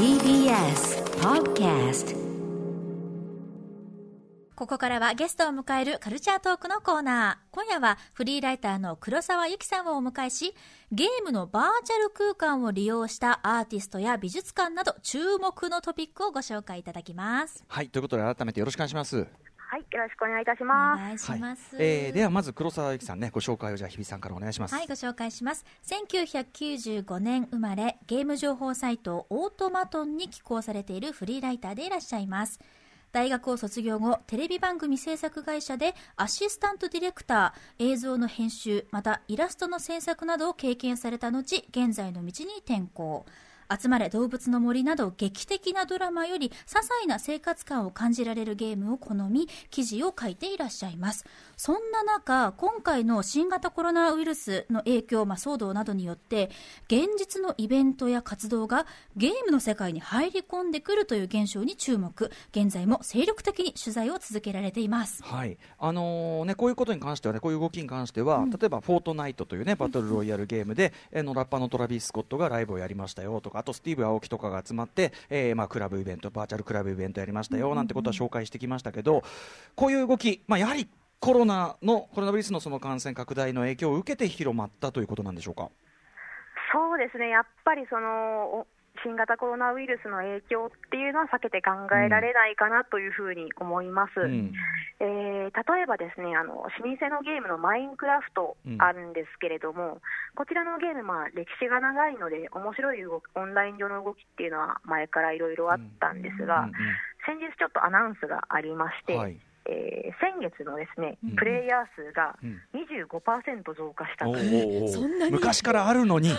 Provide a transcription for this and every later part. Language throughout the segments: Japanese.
TBS Podcast ここからはゲストを迎えるカルチャートークのコーナー。今夜はフリーライターの黒沢由紀さんをお迎えし、ゲームのバーチャル空間を利用したアーティストや美術館など注目のトピックをご紹介いただきます。はい、ということで改めてよろしくお願いします。はい、よろしくお願いいたしおます。願いします。はいえーではまず黒沢由紀さんね、ご紹介をじゃあ日比さんからお願いします。はい、ご紹介します。1995年生まれ、ゲーム情報サイトオートマトンに寄稿されているフリーライターでいらっしゃいます。大学を卒業後、テレビ番組制作会社でアシスタントディレクター、映像の編集、またイラストの制作などを経験された後、現在の道に転校。集まれ動物の森など劇的なドラマより些細な生活感を感じられるゲームを好み記事を書いていらっしゃいます。そんな中今回の新型コロナウイルスの影響、まあ、騒動などによって現実のイベントや活動がゲームの世界に入り込んでくるという現象に注目。現在も精力的に取材を続けられています。はい。あのーね、こういうことに関してはね、こういう動きに関しては、例えば、フォートナイトというね、バトルロイヤルゲームで、えーのラッパーのトラビス・スコットがライブをやりましたよとか、あとスティーブ・アオキとかが集まって、えーまあ、クラブイベント、バーチャルクラブイベントやりましたよなんてことは紹介してきましたけど、こういう動き、まあ、やはりコロナの、コロナウイルスのその感染拡大の影響を受けて広まったということなんでしょうか？そうですね、やっぱりそのお新型コロナウイルスの影響っていうのは避けて考えられないかなというふうに思います。うん。えー例えばですね、あの老舗のゲームのマインクラフトうんあるんですけれども、こちらのゲーム、まあ、歴史が長いので、面白い動きオンライン上の動きっていうのは前からいろいろあったんですが、うん。先日ちょっとアナウンスがありまして、はいえー先月のですね、うん。プレイヤー数がうん。25%増加したおという、ー。そんなに？昔からあるのに、うん。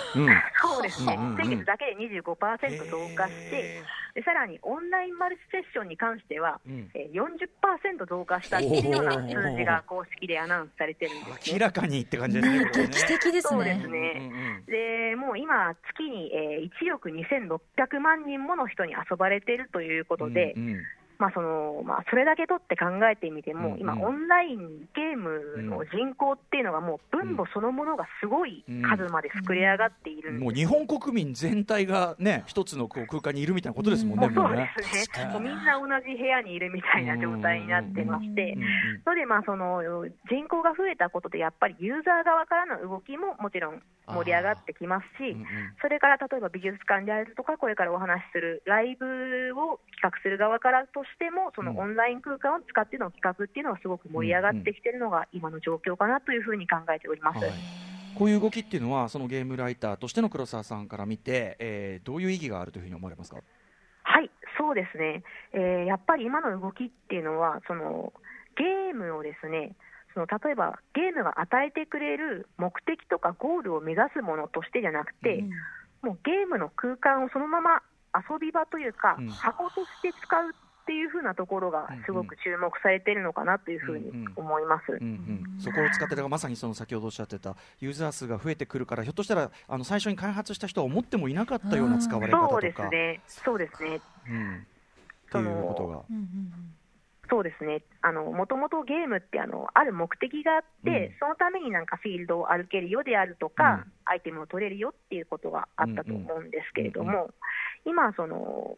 そうですね、先月だけで25%増加して、でさらにオンラインマルチセッションに関しては、うん。えー40%増加したっていうような数字が公式でアナウンスされてるんですね。明らかにって感じですね。劇的ですそうですね。ねでもう今、月に、えー1億2600万人もの人に遊ばれているということで、うんうんまあそのまあ、それだけ取って考えてみても、うん今、オンラインゲームの人口っていうのが、もう分母そのものがすごい数まで膨れ上がっているんですもう日本国民全体がね、一つのこう空間にいるみたいなことですもんね、もうそうもうね。ですね、みんな同じ部屋にいるみたいな状態になってまして。うん、うん。それでまあその人口が増えたことで、やっぱりユーザー側からの動きももちろん盛り上がってきますしうんうん、それから例えば美術館であるとか、これからお話しするライブを企画する側からとしても、そのうん。オンライン空間を使っての企画っていうのがすごく盛り上がってきてるのが今の状況かなというふうに考えております。はい。こういう動きっていうのは、そのゲームライターとしての黒沢さんから見て、えーどういう意義があるというふうに思われますか？はい、そうですね、えーやっぱり今の動きっていうのは、そのゲームをですね、その例えばゲームが与えてくれる目的とかゴールを目指すものとしてじゃなくて、もうゲームの空間をそのまま遊び場というか、うん。箱として使うっていう風なところがすごく注目されているのかなというふうに思います。うんうん、そこを使ってだからまさにその先ほどおっしゃってたユーザー数が増えてくるからひょっとしたらあの最初に開発した人は思ってもいなかったような使われ方とか。そうですね、そうですね、うん、っていうことが。うんうん。そうですね、もともとゲームってあのある目的があって、うん。そのためになんかフィールドを歩けるよであるとか、うん。アイテムを取れるよっていうことがあったと思うんですけれども、うんう今、その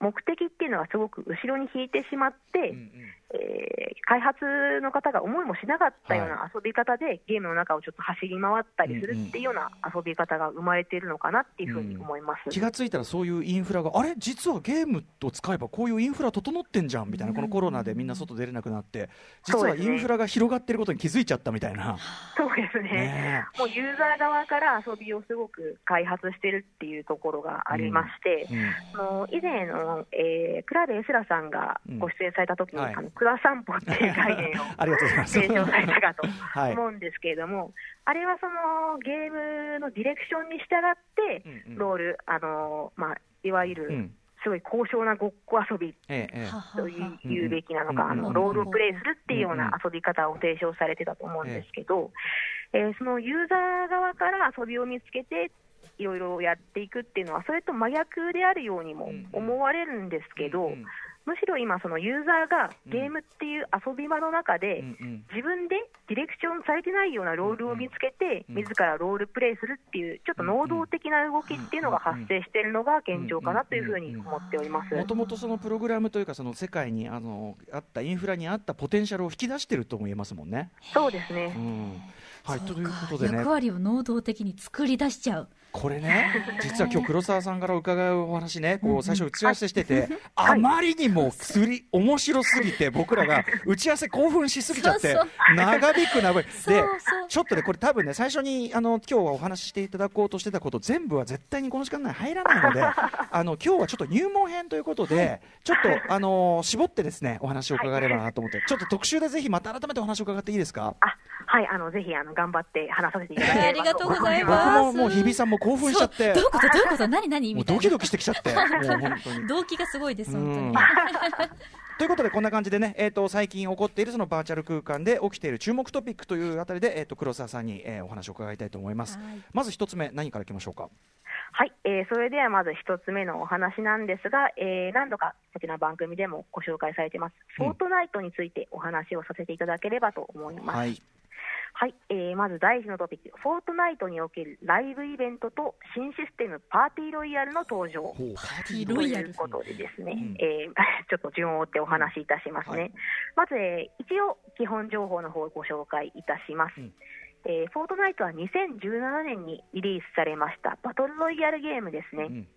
目的っていうのはすごく後ろに引いてしまって、うんうん。えー開発の方が思いもしなかったような遊び方で、ゲームの中をちょっと走り回ったりするっていうような遊び方が生まれているのかなっていうふうに思います。気がついたらそういうインフラがあれ実はゲームを使えばこういうインフラ整ってん。じゃん。みたいなこのコロナでみん。な外出れなくなって実はインフラが広がってることに気づいちゃったみたいな。そうですねねもうユーザー側から遊びをすごく開発してるっていうところがありまして、うん。あの以前の、えー、クラベエスラさん。がご出演された時に、うん。はいあのクラ散歩っていう概念を ありがとうございます。提唱されたかと はい。思うんですけれども、あれはそのゲームのディレクションに従って、ロール、あのまあ、いわゆるうん。すごい高尚なごっこ遊びというべきなのか、あのロールをプレイするっていうような遊び方を提唱されてたと思うんですけど、えーそのユーザー側から遊びを見つけて、いろいろやっていくっていうのは、それと真逆であるようにも思われるんですけど、むしろ今、そのユーザーがゲームっていう遊び場の中で、自分でディレクションされてないようなロールを見つけて、うん自らロールプレイするっていう、ちょっと能動的な動きっていうのが発生しているのが現状かなというふうに思っております。もともとそのプログラムというかその世界にあのあったインフラにあったポテンシャルを引き出してるとも言えますもんね。そうですね。う。ん。はい、ということでね。役割を能動的に作り出しちゃう。これね実は今日黒沢さんから伺うお話ねこう最初打ち合わせしてて、はい。あまりにもすり面白すぎて僕らが打ち合わせ興奮しすぎちゃって長引く長引く そうでちょっとねこれ多分ね最初にあの今日はお話ししていただこうとしてたこと全部は絶対にこの時間内入らないので あの今日はちょっと入門編ということでちょっとあの絞ってですねお話を伺えればなと思って。ちょっと特集でぜひまた改めてお話を伺っていいですか？あはい、あのぜひあの頑張って話させていただけあればりがとうござい僕ます。ももう日比さんも興奮しちゃって。どういうこと？どういうこと？何？何？もみたいな。うドキドキしてきちゃって。もう本当に。動機がすごいです、本当うんに。ということでこんな感じでね、えー、と最近起こっているそのバーチャル空間で起きている注目トピックというあたりで、えー、と黒沢さんに、えーお話を伺いたいと思います、はい。まず一つ目何からいきましょうか？はい、えーそれではまず一つ目のお話なんですが、えー何度かこちらの番組でもご紹介されてます、うん。フォートナイトについてお話をさせていただければと思います。はいはい、えーまず第一のトピック、フォートナイトにおけるライブイベントと新システムパーティーロイヤルの登場。パーティーとロイヤルいう。ことでですね、うんえー ちょっと順を追ってお話しいたしますね。はいまず、えー一応、基本情報の方をご紹介いたします。うんえーフォートナイトは2017年にリリースされましたバトルロイヤルゲームですね。うん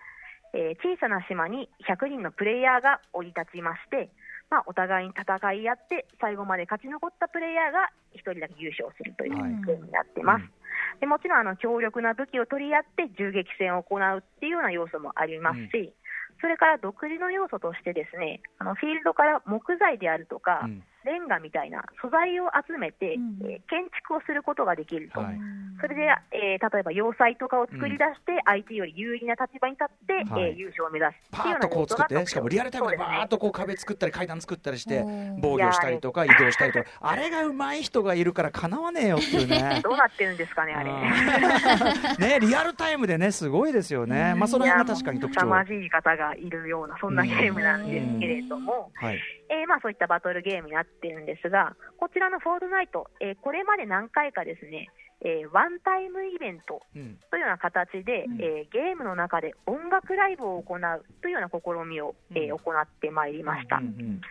えー小さな島に100人のプレイヤーが降り立ちまして、まあ、お互いに戦い合って最後まで勝ち残ったプレイヤーが1人だけ優勝するというはい。ゲームになってます。うんでもちろんあの強力な武器を取り合って銃撃戦を行うっていうような要素もありますし、それから独自の要素としてですねあのフィールドから木材であるとか、うんレンガみたいな素材を集めて、うんえー建築をすることができると、はい。それで、えー例えば要塞とかを作り出して、相手より有利な立場に立って、はい。えー優勝を目指すパっていうようなーッとこう作ってね。しかもリアルタイムでバーッとこう壁作ったり階段作ったりして防御したりとか移動したりとか。あれが上手い人がいるからかなわねえよっていうね。どうなってるんですかね、あれ。うん。ねリアルタイムでねすごいですよね、まあ、その辺が確かに特徴。凄まじい方がいるような、そんなゲームなんですけれども、はいえーまあ、そういったバトルゲームになってるんですが、こちらのフォートナイト、えーこれまで何回かですね、えーワンタイムイベントうん。というような形で、うん。えーゲームの中で音楽ライブを行うというような試みを、えーうん行ってまいりました。うんうん。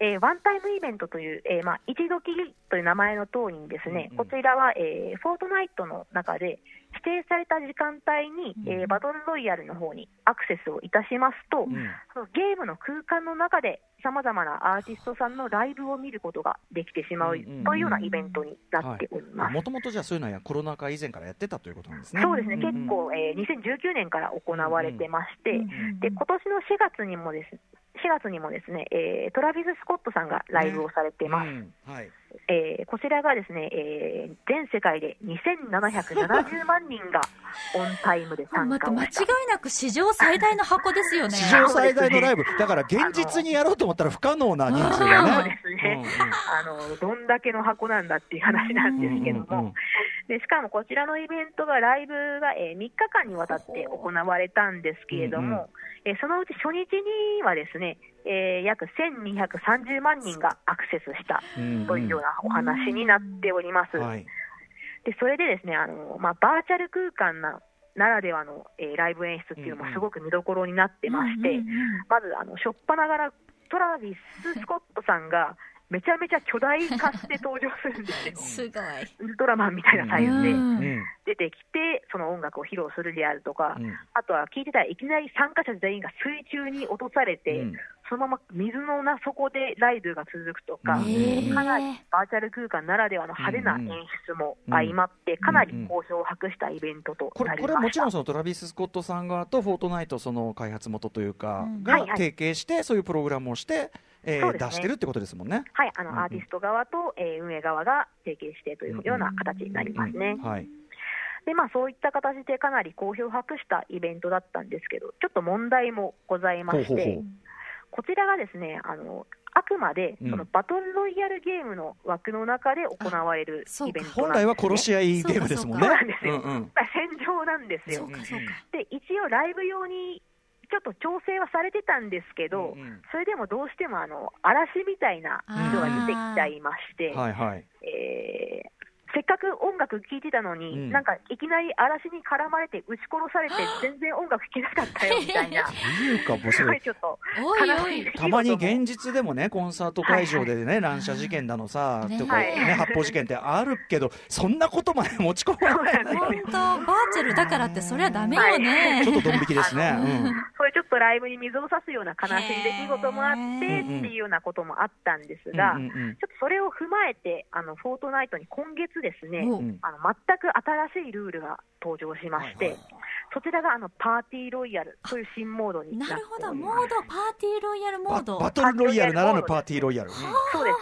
えーワンタイムイベントという、えーまあ、一度きりという名前の通りにですね、うんうん。こちらは、えーフォートナイトの中で指定された時間帯に、うん。えーバトルロイヤルの方にアクセスをいたしますと、うん。そのゲームの空間の中でさまざまなアーティストさんのライブを見ることができてしまううんうんというようなイベントになっております。もともとじゃあそういうのはコロナ禍以前からやってたということなんですね。そうですね、ん結構、えー2019年から行われてまして、うんで今年の4月にもです4月にもですね、えートラビス・スコットさんがライブをされてます。うん。はい。えーこちらがですね、えー全世界で2770万人がオンタイムで参加をした。いなく史上最大の箱ですよね。史上最大のライブ、だから現実にやろうと思ったら不可能な人数そうがね。ですね、あの どんだけの箱なんだっていう話なんですけども、うんうんうんでしかもこちらのイベントがライブが、え3日間にわたって行われたんですけれども、えーそのうち初日にはですね、えー約1230万人がアクセスしたうんというようなお話になっております。はい。でそれでですねあの、まあ、バーチャル空間なならではの、えーライブ演出っていうのもすごく見どころになってまして、うんうんうんまずあの初っ端ながらトラビス・スコットさんがめちゃめちゃ巨大化して登場するんですよ。すごい。ウルトラマンみたいなサイズで出てきて、その音楽を披露するであるとか、うん。あとは聞いてたらいきなり参加者全員が水中に落とされて、うん。そのまま水のな底でライブが続くとか、かなりバーチャル空間ならではの派手な演出も相まって、かなり好評を博したイベントとこれこれは。もちろんそのトラビス・スコットさん側とフォートナイトその開発元というかうん。が提携してそういうプログラムをして、えーね出してるってことですもんね。はい、あの、うんうんアーティスト側と、えー運営側が提携してというような形になりますね。うんはい。で、まあ、そういった形でかなり好評を博したイベントだったんですけど、ちょっと問題もございまして、ほうほうほうこちらがですね、あの、あくまでうんそのバトルロイヤルゲームの枠の中で行われるイベントなんです、ね。本来は殺し合いゲームですもんね。そうなんですようんうんまあ 戦場なんですよそう。か、そうか。で、一応ライブ用にちょっと調整はされてたんですけど、うんうんそれでもどうしてもあの嵐みたいな色が出てきちゃいまして、はいはい。えーせっかく音楽聴いてたのに、うん。なんかいきなり嵐に絡まれて撃ち殺されて、全然音楽聴けなかったよみたいな、というか、もうそすごれいちょっとたまに現実でもね、コンサート会場でね、乱射事件だのさ、ね。とかはい。ね、発砲事件ってあるけど、そんなことまで持ち込まない。本当バーチャルだからってそりゃダメよね、ちょっとドン引きですね。うん。そういうちょっとライブに水を差すような悲しい出来事もあってっていうようなこともあったんですが、うんうんうん。ちょっとそれを踏まえて、あのフォートナイトに今月ですね、おうん。あの全く新しいルールが登場しまして、そちらがあのパーティーロイヤルという新モードになってなるほど。おりますモードパーティーロイヤルモード。ババトルロイヤルならぬパーティーロイヤル。うんそうです、そうです、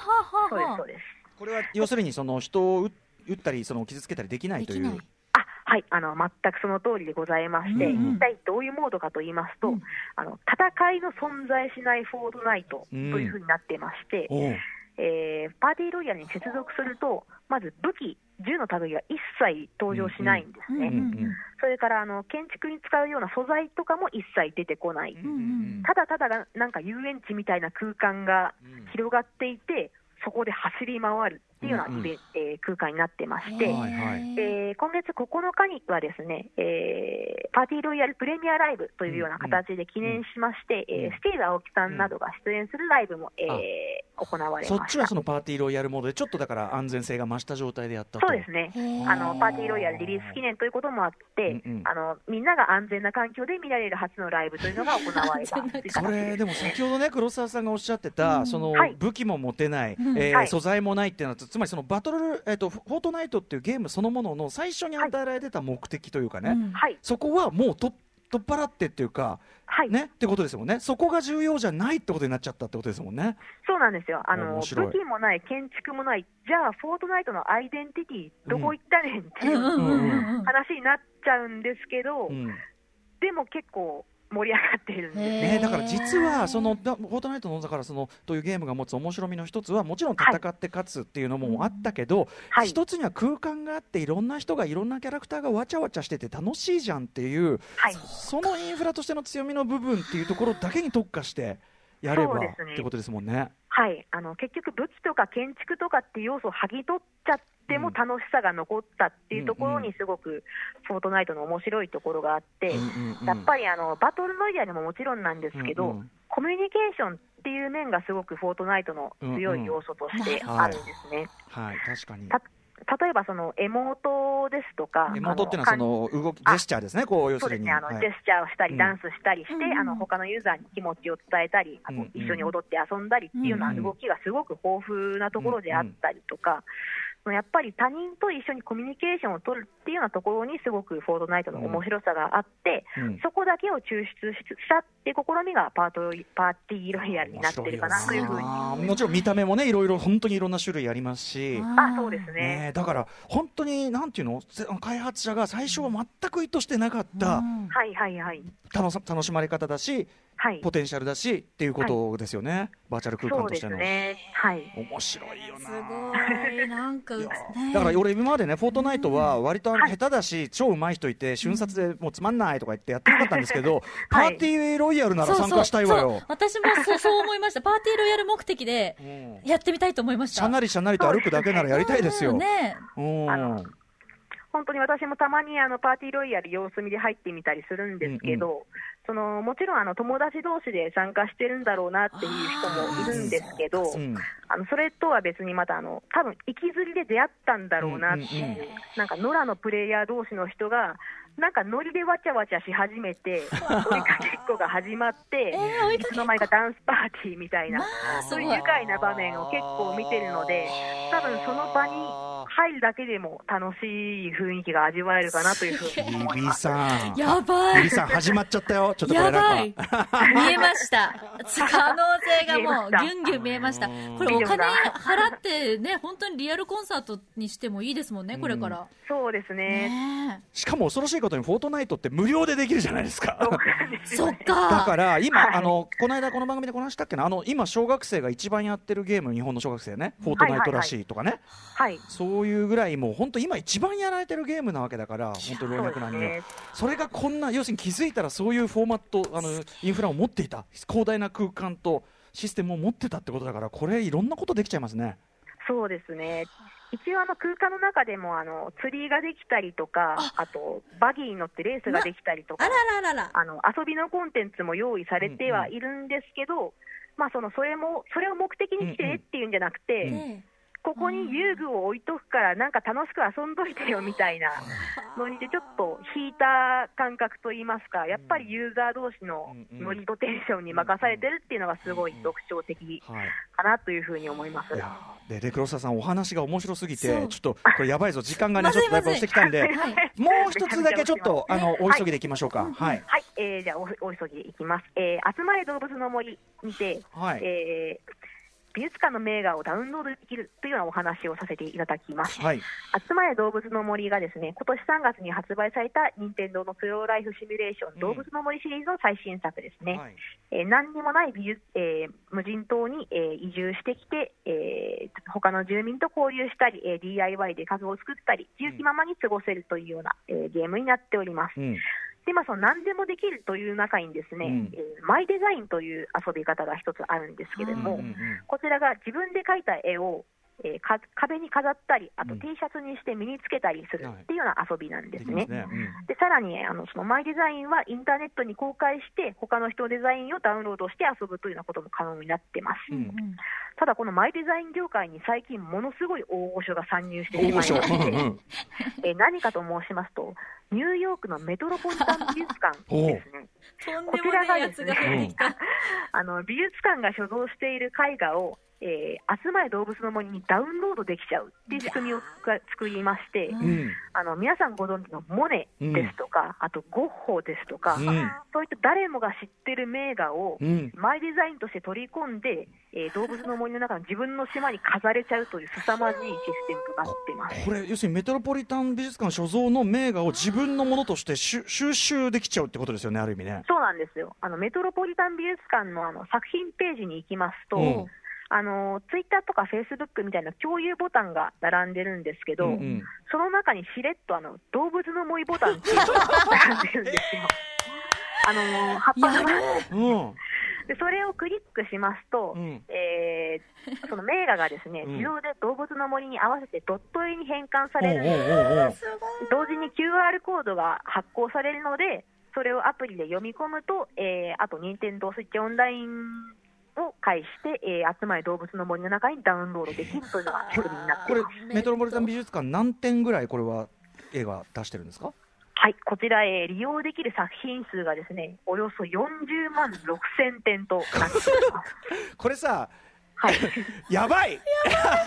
はあそうです。これは要するにその人を撃撃ったりその傷つけたりできないという。あはい。あの全くその通りでございまして、うんうん。一体どういうモードかと言いますと、うん。あの戦いの存在しないフォートナイトというふうになってまして、おうえーパーティーロイヤルに接続すると、まず武器、銃の類が一切登場しないんですね、うんうんそれからあの建築に使うような素材とかも一切出てこない、うんうんただただがなんか遊園地みたいな空間が広がっていて、そこで走り回るっていうようなイベ、えー空間になってまして。はいはい。えー今月9日にはですね、えーパーティーロイヤルプレミアライブというような形で記念しまして、うんえースティーブ青木さんなどが出演するライブも、えー行われました。そっちはそのパーティーロイヤルモードでちょっとだから安全性が増した状態でやったと。そうですね。あのパーティーロイヤルリリース記念ということもあって、うんうん。あのみんなが安全な環境で見られる初のライブというのが行われたそれでも先ほどね黒沢さんがおっしゃってた、うん。そのはい。武器も持てない、うん。えーはい。素材もないっていうのはつまりそのバトル、えー、とフォートナイトっていうゲームそのものの最初に与えられてた目的というかね、うん。はい、そこはもうと取っ払ってっていうか、はい。ねってことですもんね。そこが重要じゃないってことになっちゃったってことですもんね。そうなんですよ。あの武器もない、建築もない、じゃあ、フォートナイトのアイデンティティ、どこ行ったねんっていううん。話になっちゃうんですけど、うん。でも結構盛り上がっているんです。へね、だから実はそのだフォートナイトのだからそのというゲームが持つ面白みの一つはもちろん戦って勝つっていうのもあったけど、はい一つには空間があっていろんな人がいろんなキャラクターがわちゃわちゃしてて楽しいじゃんっていうはいそのインフラとしての強みの部分っていうところだけに特化してやれば、ってことですもんね。はい、あの結局、武器とか建築とかっていう要素を剥ぎ取っちゃっても楽しさが残ったっていうところに、すごくフォートナイトの面白いところがあって、やっぱりあのバトルロイヤルももちろんなんですけど、コミュニケーションっていう面がすごくフォートナイトの強い要素としてあるんですね。はい。確かに。た例えばそのエモートですとか、エモートっていうのはその動きジあェスチャーですねこう要するに。そうですね、あのはい。ジェスチャーをしたり、うんダンスしたりして、うん。あの他のユーザーに気持ちを伝えたり、あのうん。一緒に踊って遊んだりっていうようなうん。動きがすごく豊富なところであったりとか、やっぱり他人と一緒にコミュニケーションを取るっていうようなところに、すごくフォートナイトの面白さがあって、うんそこだけを抽出したっていう試みがパートパーティーロイヤルになってるかなというふうに。もちろん見た目もねいろいろ本当にいろんな種類ありますし。あそうですねね、だから本当になんていうのせ開発者が最初は全く意図してなかったうんはいはいはい。楽し楽しまれ方だしはい。ポテンシャルだしっていうことですよね、バーチャル空間としての、すね。はい。面白いよなすごいなんか、ね、だから俺今までねフォートナイトは割と下手だし超うまい人いて瞬殺でもうつまんないとか言ってやってなかったんですけど、パはい。ーティーロイヤルなら参加したいわよ。私もそうそう思いました。パーティーロイヤル目的でうん。やってみたいと思いました。しゃなりしゃなりと歩くだけならやりたいですよ、うんね。本当に私もたまにあのパーティーロイヤル様子見で入ってみたりするんですけど、そのもちろんあの友達同士で参加してるんだろうなっていう人もいるんですけど、うんあのそれとは別にまたあの多分行きずりで出会ったんだろうなっていう、うん。うんうんなんか野良のプレイヤー同士の人がなんかノリでわちゃわちゃし始めて 追いかけっこが始まって、えー追いつの間にかダンスパーティーみたいな、そういう愉快な場面を結構見てるので多分その場に入るだけでも楽しい雰囲気が味わえるかなというふうに。思いビビます。さん。やばい。ビビさん始まっちゃったよ。ちょっとこれやばい。か見えました。可能性がもうギュンギュン見えました。うんこれお金払ってね本当にリアルコンサートにしてもいいですもんねこれから、そうですね。ねしかも恐ろしいことにフォートナイトって無料でできるじゃないですか。そっか。だから今、はい。あのこの間この番組でこの話したっけな？あの今小学生が一番やってるゲーム日本の小学生ね。フォートナイトらしいとかね、はい。そうというぐらいもう本当今一番やられてるゲームなわけだから本当老若男女、そうですね。それがこんな要するに気づいたらそういうフォーマットあのインフラを持っていた広大な空間とシステムを持ってたってことだからこれいろんなことできちゃいますね。そうですね。一応あの空間の中でもあの釣りができたりとか、あとバギーに乗ってレースができたりとかあ、らららら。あの遊びのコンテンツも用意されてはいるんですけど、まあそのそれもそれを目的に来てねっていうんじゃなくて、ねここに遊具を置いとくからなんか楽しく遊んどいてよみたいなのにでちょっと引いた感覚といいますか、やっぱりユーザー同士のノリとテンションに任されてるっていうのがすごい特徴的はい。かなというふうに思います。でレクロスタさんお話が面白すぎてちょっとこれやばいぞ時間がねちょっとだいぶ押してきたんではい。もう一つだけちょっとあのお急ぎでいきましょうか。はい。はい、えー、じゃあおお急ぎいきます。えー、集まれ動物の森にて、はい。えー美術館の名画をダウンロードできるというようなお話をさせていただきます。はい集まれ動物の森がですね、今年3月に発売された任天堂のプロライフシミュレーション、うん動物の森シリーズの最新作ですね。はいえー何にもない美術、えー無人島に、えー移住してきて、えー他の住民と交流したり、えー DIY で家具を作ったり、自由気ままに過ごせるというような、えーゲームになっております。うんで、まあ、その何でもできるという中にですね、うん。えーマイデザインという遊び方が一つあるんですけれども、うんうんうんこちらが自分で描いた絵を、えーか壁に飾ったり、あとうん。T シャツにして身につけたりするっていうような遊びなんですね。できますうん。でさらにあのそのマイデザインはインターネットに公開して、他の人のデザインをダウンロードして遊ぶというようなことも可能になってます。うん。ただ、このマイデザイン業界に最近、ものすごい大御所が参入してしまいまして、うんうん。えー何かと申しますと、ニューヨークのメトロポリタン美術館ですね。とんでもないやつが入ってきた。あの美術館が所蔵している絵画を、えー、集まれ動物の森にダウンロードできちゃうっていう仕組みをが作りまして、うんあの皆さんご存知のモネですとか、あとゴッホですとか、うんそういった誰もが知ってる名画を、うんマイデザインとして取り込んで、えー動物の森の中の自分の島に飾れちゃうという凄まじいシステムとなってます。これ要するにメトロポリタン美術館所蔵の名画を自分のものとして収収集できちゃうってことですよねある意味ね。そうなんですよ。あのメトロポリタン美術館のあの作品ページに行きますと、うんあのツイッターとかフェイスブックみたいな共有ボタンが並んでるんですけど、うんうん。その中にしれっとあの動物の森ボタンっていうのが並んでるんですよ。あの葉っぱのうん。でそれをクリックしますと、うん。えーその名画がですね、うん。自動で動物の森に合わせてドット絵に変換さおうおうれるんです。おうおうすごい。同時に QR コードが発行されるので、それをアプリで読み込むと、えーあと、任天堂スイッチオンラインを介して、えー集まり動物の森の中にダウンロードできるというのが仕組みになってこれ。メトロポリタン美術館何点ぐらいこれは映画出してるんですか？はい、こちら、えー利用できる作品数がですね、およそ40万6000点となっています。これさはい、やばい。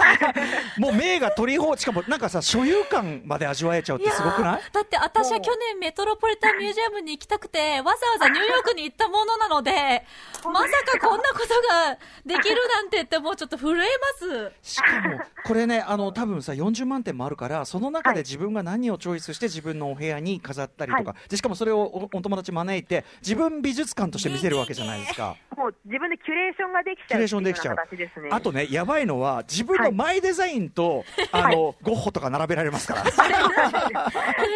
もう名画取り放しかもなんかさ所有感まで味わえちゃうってすごくない？だって私は去年メトロポリタンミュージアムに行きたくて、わざわざニューヨークに行ったものなので、まさかこんなことができるなんてってもうちょっと震えます。しかもこれねあの多分さ40万点もあるからその中ではい。自分が何をチョイスして自分のお部屋に飾ったりとか、はでしかもそれをおお友達招いて自分美術館として見せるわけじゃないですか。もう自分でキュレーションができちゃうキュレーションできちゃうですね。あとね、やばいのは、自分のマイデザインと、あの、ゴッホとか並べられますから。並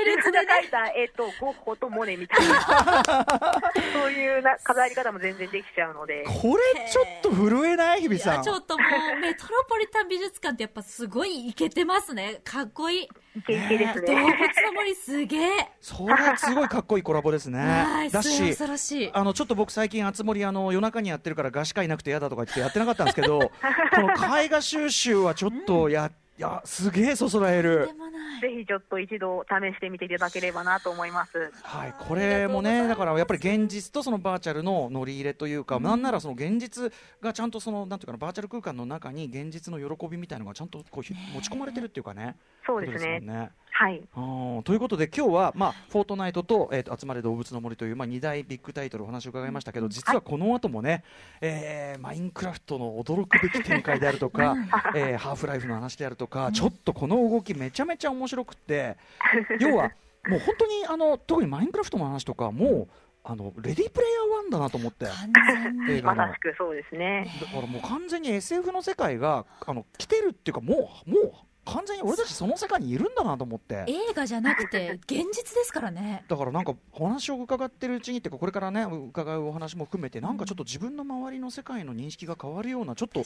列で描いた絵とゴッホとモネみたいな、そういうな飾り方も全然できちゃうので、これ、ちょっと震えない？日比いさんやち。ょっともうメトロポリタン美術館ってやっぱすごいイケてますね。かっこいい。イケイケです動物ね。の森すげえ。それ、すごいかっこいいコラボですねは。い、だし恐、ろしい。あの、ちょっと僕最近、あつ森、あの、夜中にやってるから、画しかいなくて嫌だとか言ってやってなかったんですけど、この絵画収集はちょっとや、いや、すげえそそられるで。もない。ぜひちょっと一度試してみていただければなと思います。はい、これもね、だからやっぱり現実とそのバーチャルの乗り入れというか、なんならその現実がちゃんとその、なんていうかな、バーチャル空間の中に現実の喜びみたいなのがちゃんとこうひ持ち込まれてるっていうかね。そうですね。はい。ということで今日は、まあ、フォートナイトと,、えーと集まれ動物の森という、まあ、2大ビッグタイトルお話を伺いましたけど実はこの後もね、えーマインクラフトの驚くべき展開であるとか、えーハーフライフの話であるとか、ちょっとこの動きめちゃめちゃ面白くって 要はもう本当にあの特にマインクラフトの話とかもうあのレディープレイヤー1だなと思って。完全に。映画のまさしくそうですね。だからもう完全に SF の世界があの来てるっていうかもうもう完全に俺たちその世界にいるんだなと思って。映画じゃなくて現実ですからね。だからなんかお話を伺ってるうちにっていうかこれからね伺うお話も含めてなんかちょっと自分の周りの世界の認識が変わるようなちょっと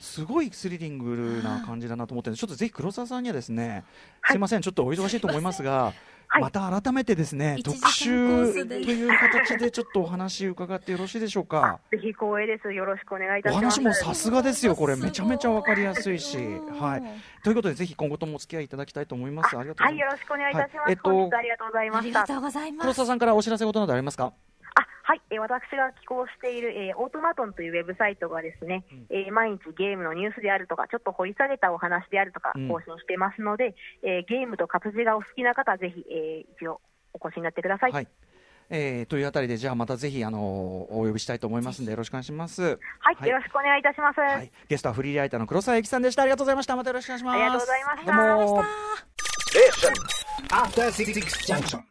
すごいスリリングな感じだなと思ってるんでちょっとぜひ黒沢さんにはですねすいませんちょっとお忙しいと思いますがはいまた改めてですね特集という形でちょっとお話伺ってよろしいでしょうか。ぜひ光栄です。よろしくお願いいたおします。話もさすがですよ、これ、めちゃめちゃわかりやすいし。はい、ということで、ぜひ今後ともお付き合いいただきたいと思います。ありがとうごはい、ざいます。よろしくお願いいたします。はいえっとありがとうございあました。黒沢さんからお知らせことなどありますか？あはい、えー私が寄稿している、えーオートマトンというウェブサイトがですね、えー毎日ゲームのニュースであるとか、ちょっと掘り下げたお話であるとかうん更新してますので、えーゲームと活字がお好きな方はぜひ、えー一応お越しになってください。はい。えーというあたりで、じゃあまたぜひ、あのお呼びしたいと思いますんで、よろしくお願いします。はい、はいよろしくお願いいたします。はい、ゲストはフリーライターの黒沢由紀さんでした。ありがとうございました。またよろしくお願いします。ありがとうございましたどうも.